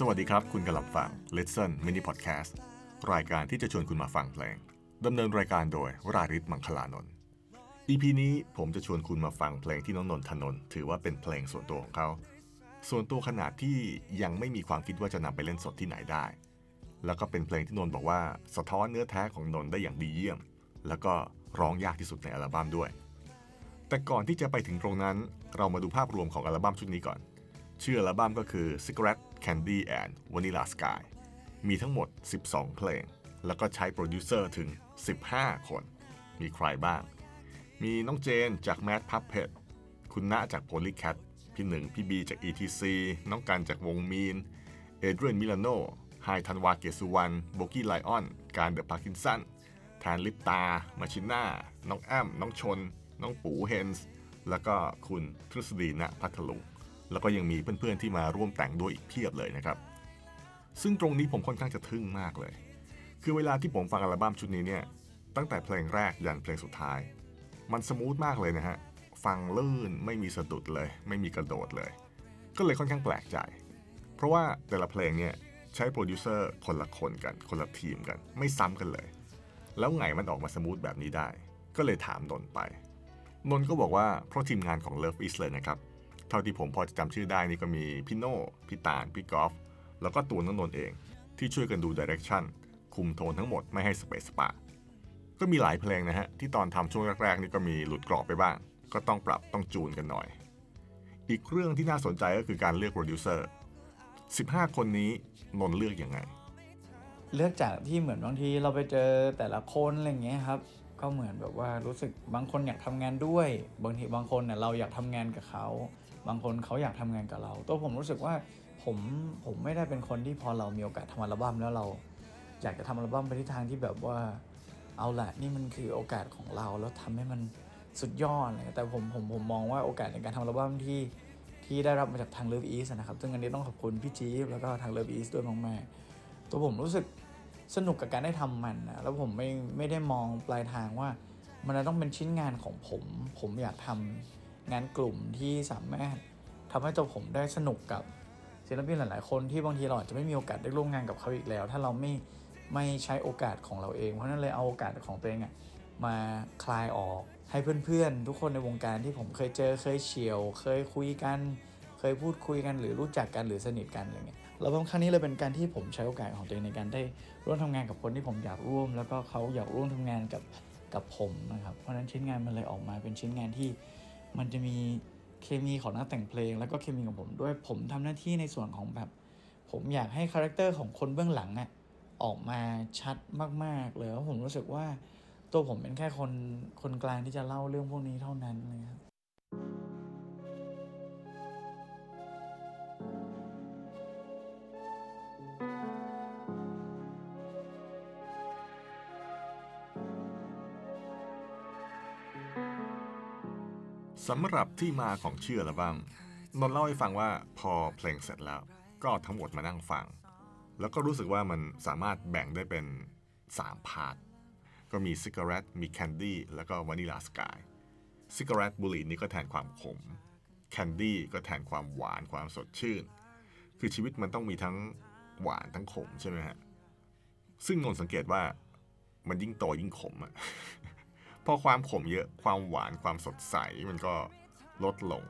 สวัสดีครับ คุณกำลังฟัง Listen Mini Podcast รายการที่จะชวนคุณมาฟังเพลงดำเนินรายการโดยราริศมังคลานนท์ EP นี้ผมจะชวนคุณมาฟังเพลงที่น้องนนทนนท์ถือว่าเป็นเพลงส่วนตัวของเขา ส่วนตัวขนาดที่ยังไม่มีความคิดว่าจะนำไปเล่นสดที่ไหนได้ แล้วก็เป็นเพลงที่นนท์บอกว่าสะท้อนเนื้อแท้ของนนท์ได้อย่างดีเยี่ยม แล้วก็ร้องยากที่สุดในอัลบั้มด้วย แต่ก่อนที่จะไปถึงตรงนั้น เรามาดูภาพรวมของอัลบั้มชุดนี้ก่อน ชื่ออัลบั้มก็คือ Cigarette Candy and Vanilla Sky มีทั้งหมด 12 เพลง แล้วก็ใช้โปรดิวเซอร์ถึง 15 คน มีใครบ้าง มีน้องเจนจาก Mad Puppet คุณณะจาก Polycat พี่หนึ่งพี่บีจาก ETC น้องกันจากวง Mean เอเดรียนมิลานโนไฮ้ ธันวาเกตุสุวรรณ Bowkylion กานต์ The Parkinson แทน Lipta มาชิน่า น้องแอม น้องชน น้องปูเฮนส์ แล้วก็คุณทฤษฎีณพัทลุง แล้วก็ยังมีเพื่อนๆที่มาร่วมแต่งด้วยอีกเพียบเลยนะครับ ซึ่งตรงนี้ผมค่อนข้างจะทึ่งมากเลย คือเวลาที่ผมฟังอัลบั้มชุดนี้เนี่ย ตั้งแต่เพลงแรกยันเพลงสุดท้าย มัน smooth มากเลยนะฮะ ฟังลื่นไม่มีสะดุดเลย ไม่มีกระโดดเลย ก็เลยค่อนข้างแปลกใจ เพราะว่าแต่ละเพลงเนี่ยใช้โปรดิวเซอร์คนละคนกัน คนละทีมกัน ไม่ซ้ำกันเลย แล้วไงมันออกมา smooth แบบนี้ได้ ก็เลยถามนนท์ไป นนท์ก็บอกว่าเพราะทีมงานของ Love Is เลยนะครับ เท่าที่ผมพอจะจำชื่อได้นี่ก็มีพี่โน่พี่ตาลพี่กอล์ฟแล้วก็ตัวน้องนนท์เอง ที่ช่วยกันดู direction คุมโทนทั้งหมดไม่ให้สะเปะสะปะก็มีหลายเพลงนะฮะ ที่ตอนทำช่วงแรกๆนี่ก็มีหลุดกรอบไปบ้าง ก็ต้องปรับต้องจูนกันหน่อย อีกเรื่องที่น่าสนใจก็คือการเลือกโปรดิวเซอร์ 15 คนนี้นนท์เลือกยังไง เลือกจากที่เหมือนบางทีเราไปเจอแต่ละคนอะไรเงี้ยครับ ก็เหมือนแบบว่ารู้สึกบางคนอยากทำงานด้วย บางทีบางคนเนี่ยเราอยากทำงานกับเขา บางคนเขาอยากทำงานกับเรา ตัวผมรู้สึกว่าผมผมไม่ได้เป็นคนที่พอเรามีโอกาสทำอัลบั้มแล้วเรา อยากจะทำอัลบั้มไปที่ทางที่แบบว่าเอาละนี่มันคือโอกาสของเราแล้วทำให้มันสุดยอดเลยแต่ผมผมผมมองว่าโอกาสในการทำอัลบั้มที่ที่ได้รับมาจากทาง Love East นะครับ ซึ่งอันนี้ต้องขอบคุณพี่จี๊บแล้วก็ทาง Love East ด้วยมากๆตัวผมรู้สึก สนุกกับการได้ทำมันนะแล้วผมไม่ไม่ได้มองปลายทางว่า มันจะต้องเป็นชิ้นงานของผม ผมอยากทำงานกลุ่มที่สามารถทำให้ตัวผมได้สนุกกับศิลปินหลาย ๆ คนที่บางทีเราอาจจะไม่มีโอกาสได้ร่วมงานกับเขาอีกแล้ว ถ้าเราไม่ไม่ใช้โอกาสของเราเอง เพราะฉะนั้นเลยเอาโอกาสของตัวเองอะมาคลายออกให้เพื่อน ๆ ทุกคนในวงการที่ผมเคยเจอเคยเฉี่ยว เคยคุยกัน เคยพูดคุยกันหรือรู้จักกันหรือสนิทกันอะไรเงี้ย แล้วครั้งนี้เลยเป็นการที่ผมใช้โอกาสของตัวเองในการได้ร่วมทำงานกับคนที่ผมอยากร่วม แล้วก็เขาอยากร่วมทำงานกับกับผมนะครับ เพราะฉะนั้นชิ้นงานมันเลยออกมาเป็นชิ้นงานที่มันจะมีเคมีของนักแต่งเพลง แล้วก็เคมีของผมด้วยผมทำหน้าที่ในส่วนของแบบ ผมอยากให้ character ของคนเบื้องหลังอะออกมาชัดมาก ๆ เลยแล้วผมรู้สึกว่าตัวผมเป็นแค่คนคนกลางที่จะเล่าเรื่องพวกนี้เท่านั้นเลยครับ สำหรับที่มาของชื่ออัลบั้มนนท์เล่าให้ฟังว่าพอเพลงเสร็จแล้ว ก็ทั้งหมดมานั่งฟัง แล้วก็รู้สึกว่ามันสามารถแบ่งได้เป็น 3 part ก็มีซิก a เรตมีแคนดี้แล้วก็วานิลาสกายซิก a เรตบุหรี่นี่ก็แทนความขม Candy ก็แทนความหวานความสดชื่น คือชีวิตมันต้องมีทั้งหวานทั้งขมใช่ไหมฮะซึ่งนนท์สังเกตว่ามันยิ่งโตยิ่งขมอะ พอความขมเยอะความหวานความสดใสมันก็ลดลง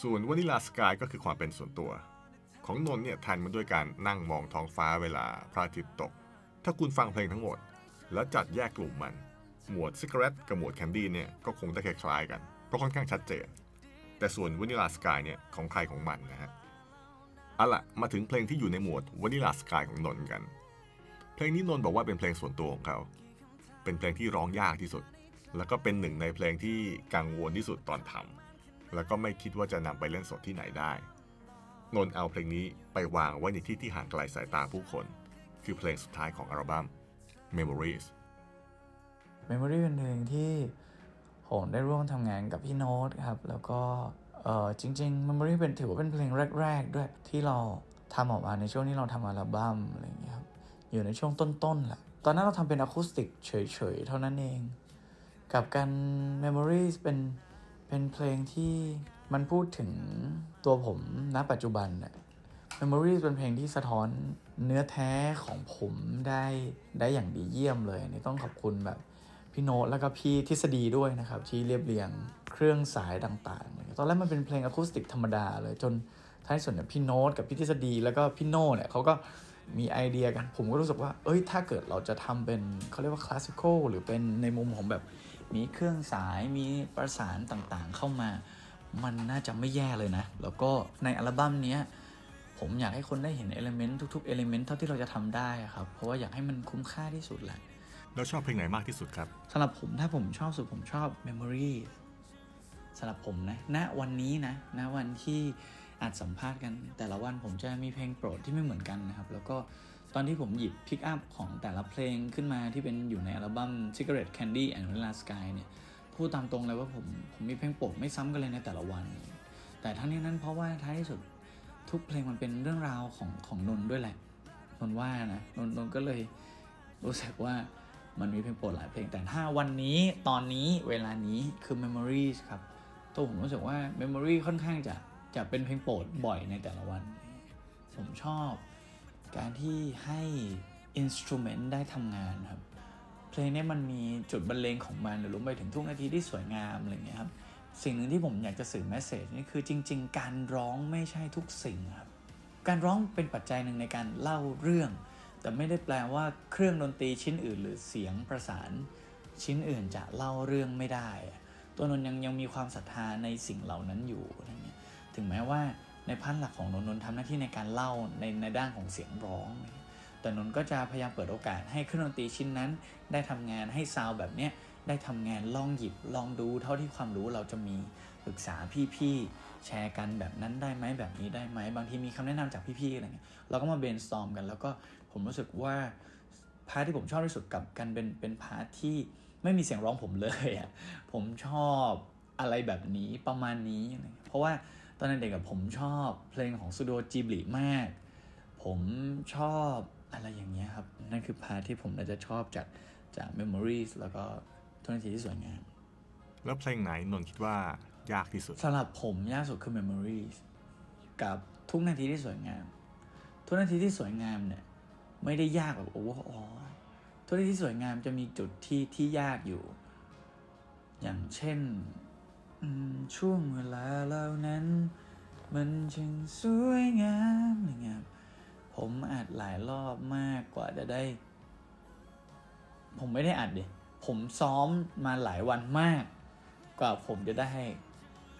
ส่วนวานิลาสกายก็คือความเป็นส่วนตัว ของนนท์เนี่ยแทนมาด้วยการนั่งมองท้องฟ้าเวลาพระอาทิตย์ตก ถ้าคุณฟังเพลงทั้งหมด แล้วจัดแยกกลุ่มมัน หมวดซิกเรตกับหมวดแคนดี้เนี่ยก็คงได้คล้ายๆกันเพราะค่อนข้างชัดเจน แต่ส่วนวานิลาสกายเนี่ยของใครของมันนะฮะเอาล่ะมาถึงเพลงที่อยู่ในหมวดวานิลาสกายของนนท์กัน เพลงนี้นนท์บอกว่าเป็นเพลงส่วนตัวของเขา เป็นเพลงที่ร้องยากที่สุด แล้วก็เป็นหนึ่งในเพลงที่กังวลที่สุดตอนทำแล้วก็ไม่คิดว่าจะนำไปเล่นสดที่ไหนได้นน์เอาเพลงนี้ไปวางไว้ในที่ที่ห่างไกลสายตาผู้คน คือเพลงสุดท้ายของอัลบั้ม Memories Memory เป็นเพลงที่ผมได้ร่วมทำงานกับพี่โน้ตครับ แล้วก็เออจริงๆ Memory เป็นถือว่าเป็นเพลงแรก ๆ ด้วยที่เราทำออกมาในช่วงที่เราทำอัลบั้มอะไรอย่างเงี้ยครับอยู่ในช่วงต้นๆแหละ ตอนนั้นเราทำเป็นอะคูสติกเฉยๆ เท่านั้นเอง กับการ Memories เป็นเป็นเพลงที่มันพูดถึงตัวผมณปัจจุบันเน่ะ Memories เป็นเพลงที่สะท้อนเนื้อแท้ของผมได้ได้อย่างดีเยี่ยมเลยนนี่ต้องขอบคุณแบบพี่โน้ตแล้วก็พี่ทฤษฎีด้วยนะครับ ที่เรียบเรียงเครื่องสายต่างๆ ตอนแรกมันเป็นเพลงอะคูสติกธรรมดาเลยจนท้ายสุดเนี่ยพี่โน้ตกับพี่ทฤษฎีแล้วก็พี่โน่เนี่ยเขาก็ มีไอเดียกัน ผมก็รู้สึกว่า เอ้ย ถ้าเกิดเราจะทำเป็นเขาเรียกว่าคลาสสิคอลหรือเป็นในมุมของแบบมีเครื่องสายมีประสานต่างๆ เข้ามา มันน่าจะไม่แย่เลยนะ แล้วก็ในอัลบั้มเนี้ยผมอยากให้คนได้เห็นเอลเมนต์ทุกๆเอลเมนต์เท่าที่เราจะทำได้อะครับ เพราะว่าอยากให้มันคุ้มค่าที่สุดแหละแล้วชอบเพลงไหนมากที่สุดครับสำหรับผมถ้าผมชอบสุดผมชอบ Memory สำหรับผมนะณวันนี้นะณวันที่ อัดสัมภาษณ์กันแต่ละวันผมจะมีเพลงโปรดที่ไม่เหมือนกันนะครับ แล้วก็ตอนที่ผมหยิบพิกอัพของแต่ละเพลงขึ้นมาที่เป็นอยู่ในอัลบั้ม Cigarette Candy and Vanilla Sky เนี่ยพูดตามตรงเลยว่าผมผมมีเพลงโปรดไม่ซ้ำกันเลยในแต่ละวัน แต่ทั้งนี้นั้นเพราะว่าท้ายที่สุดทุกเพลงมันเป็นเรื่องราวของของนนท์ด้วยแหละนนท์ว่านะนนท์นนก็เลยรู้สึกว่ามันมีเพลงโปรดหลายเพลงแต่ถ้าวันนี้ตอนนี้เวลานี้คือ Memories ครับตัวผมรู้สึกว่า Memory ค่อนข้างจะ จะเป็นเพลงโปรดบ่อยในแต่ละวัน ผมชอบการที่ให้อินสตูเมนต์ได้ทำงานครับ เพลงนี้มันมีจุดบรรเลงของมันหรือรวมไปถึงทุกนาทีที่สวยงามอะไรเงี้ยครับ สิ่งหนึ่งที่ผมอยากจะสื่อแมสเซจนี่คือจริง ๆ การร้องไม่ใช่ทุกสิ่งครับ การร้องเป็นปัจจัยหนึ่งในการเล่าเรื่อง แต่ไม่ได้แปลว่าเครื่องดนตรีชิ้นอื่น หรือเสียงประสานชิ้นอื่นจะเล่าเรื่องไม่ได้ ตัวนนท์ยังยังมีความศรัทธาในสิ่งเหล่านั้นอยู่อะไรเงี้ย ถึงแม้ว่าในพันหลักของนนท์นทำหน้าที่ในการเล่าในในด้านของเสียงร้อง แต่นนท์ก็จะพยายามเปิดโอกาสให้เครื่องดนตรีชิ้นนั้น ได้ทำงานให้ซาวแบบเนี้ยได้ทำงานลองหยิบลองดูเท่าที่ความรู้เราจะมีปรึกษาพี่ๆแชร์กันแบบนั้นได้ไหมแบบนี้ได้ไหมบางทีมีคำแนะนำจากพี่ๆอะไรเงี้ยเราก็มาเบนสตอมกัน แล้วก็ผมรู้สึกว่า part ที่ผมชอบที่สุดกลับกันเป็นเป็น part ที่ไม่มีเสียงร้องผมเลยอะผมชอบอะไรแบบนี้ประมาณนี้ เพราะว่า ตอนเด็กกับผมชอบเพลงของ Studio Ghibli มาก ผมชอบอะไรอย่างเงี้ยครับ นั่นคือ part ที่ผมน่าจะชอบจากจาก Memories แล้วก็ทุกนาทีที่สวยงาม แล้วเพลงไหนนนท์คิดว่ายากที่สุดสำหรับผมยากสุดคือ Memories กับทุกนาทีที่สวยงาม ทุกนาทีที่สวยงามเนี่ยไม่ได้ยากแบบโอ้โหอ๋อทุกนาทีที่สวยงามจะมีจุดที่ที่ยากอยู่ อย่างเช่นอืม ช่วงเวลาเหล่านั้น มันช่างสวยงามอย่างเงี้ยครับผมอัดหลายรอบมากกว่าจะได้ ผมไม่ได้อัดดิผมซ้อมมาหลายวันมาก กว่าผมจะได้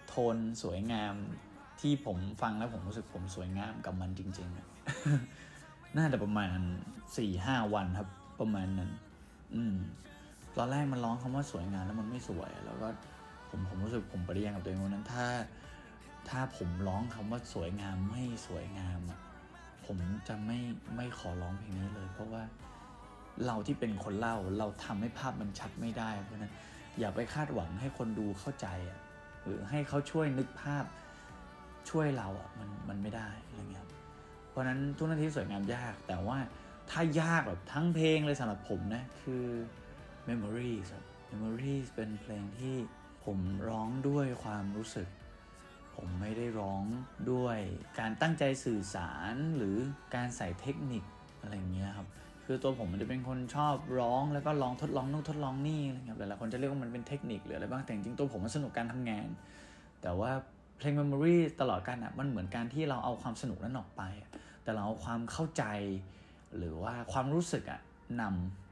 โทนสวยงามที่ผมฟังแล้วผมรู้สึกผมสวยงามกับมันจริงๆ น่าจะประมาณสี่ห้าวันครับ ประมาณนั้น อืม ตอนแรกมันร้องคำว่าสวยงามแล้วมันไม่สวย แล้วก็ ผมผมรู้สึกผมปฏิญาณกับตัวเองว่านั้นถ้าถ้าผมร้องคำว่าสวยงามไม่สวยงามอะผมจะไม่ไม่ขอร้องเพลงนี้เลย เพราะว่าเราที่เป็นคนเล่าเราทำให้ภาพมันชัดไม่ได้ เพราะนั้นอย่าไปคาดหวังให้คนดูเข้าใจอะหรือให้เขาช่วยนึกภาพช่วยเราอะมันมันไม่ได้อะไรเงี้ยเพราะนั้นทุกนาทีสวยงามยาก แต่ว่าถ้ายากแบบทั้งเพลงเลยสำหรับผมนะคือ Memories Memories เป็นเพลงที่ ผมร้องด้วยความรู้สึก ผมไม่ได้ร้องด้วยการตั้งใจสื่อสารหรือการใส่เทคนิคอะไรเงี้ยครับคือตัวผมมันจะเป็นคนชอบร้องแล้วก็ลองทดลองนู่นทดลองนี่อะไรเงี้ยหลายๆคนจะเรียกว่ามันเป็นเทคนิคหรืออะไรบ้างแต่จริงๆตัวผมมันสนุกการทำงาน แต่ว่าเพลง Memory ตลอดการอะมันเหมือนการที่เราเอาความสนุกนั้นออกไป แต่เราเอาความเข้าใจ หรือว่าความรู้สึกอะน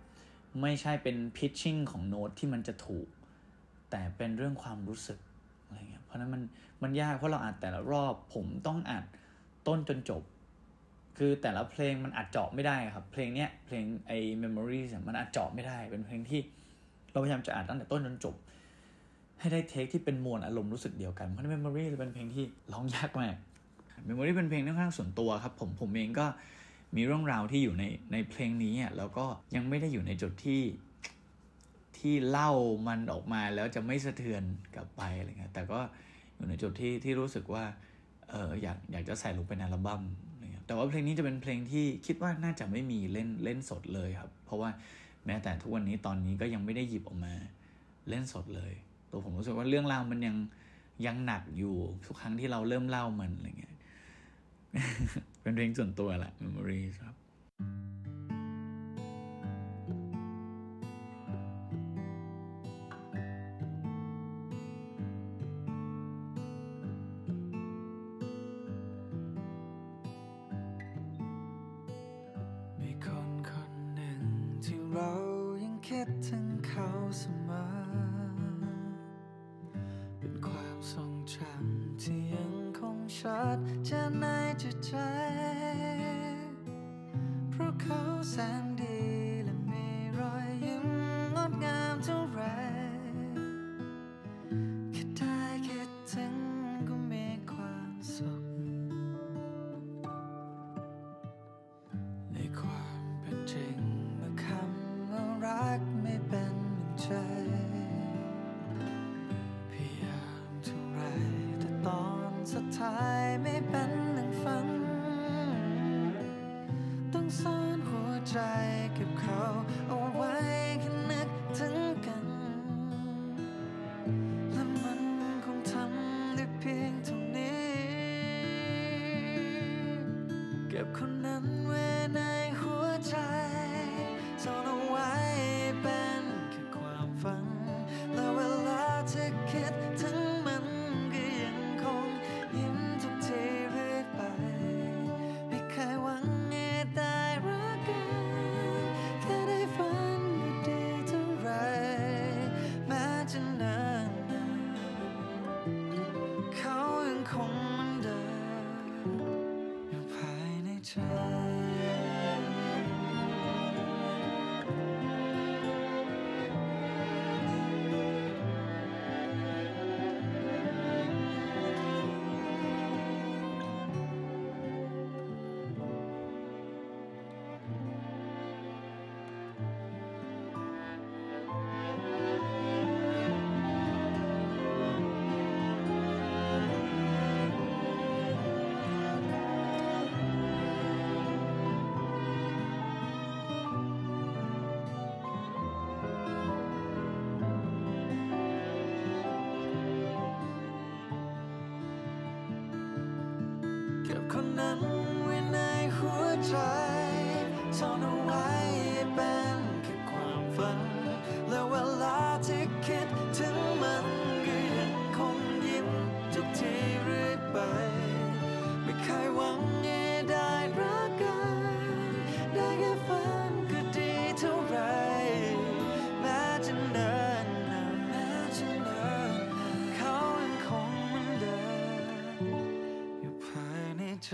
ำไม่ใช่เป็น pitching ของโน้ตที่มันจะถูก แต่เป็นเรื่องความรู้สึกอะไรเงี้ยเพราะนั้นมันมันยากเพราะเราอัดแต่ละรอบผมต้องอัดต้นจนจบ คือแต่ละเพลงมันอัดเจาะไม่ได้ครับ เพลงเนี้ยเพลงไอ้ Memories มันอัดเจาะไม่ได้ เป็นเพลงที่เราพยายามจะอัดตั้งแต่ต้นจนจบ ให้ได้เทคที่เป็นมวลอารมณ์รู้สึกเดียวกันเพราะนั้น Memory จะเป็นเพลงที่ร้องยากมาก Memory เป็นเพลงที่ค่อนข้างส่วนตัวครับ ผมผมเองก็มีเรื่องราวที่อยู่ในในเพลงนี้อะแล้วก็ยังไม่ได้อยู่ในจุดที่ ที่เล่ามันออกมาแล้วจะไม่สะเทือนกลับไปอะไรเงี้ยแต่ก็อยู่ในจุดที่ที่รู้สึกว่าเอออยากอยากจะใส่ลงไปในอัลบั้มนะครับแต่ว่าเพลงนี้จะเป็นเพลงที่คิดว่าน่าจะไม่มีเล่นเล่นสดเลยครับ เพราะว่าแม้แต่ทุกวันนี้ตอนนี้ก็ยังไม่ได้หยิบออกมาเล่นสดเลย ตัวผมรู้สึกว่าเรื่องราวมันยังยังหนักอยู่ทุกครั้งที่เราเริ่มเล่ามันอะไรเงี้ยเป็นเพลงส่วนตัวแหละ memory ครับ thank ช็อจะในายจะใจ เพราะเขาแสน ใจทนเอาไว้เป็นแค่ความฝัน และเวลาที่คิดถึงมันก็ยังคงยิ้มทุกทีเรื่ไป ไม่เคยหวังให้ได้รักกัน ได้แค่ฝันก็ดีเท่าไร แม้จะเนินนานแม้จะเนินเขาคงมืนเดิมอยู่ภายในใจ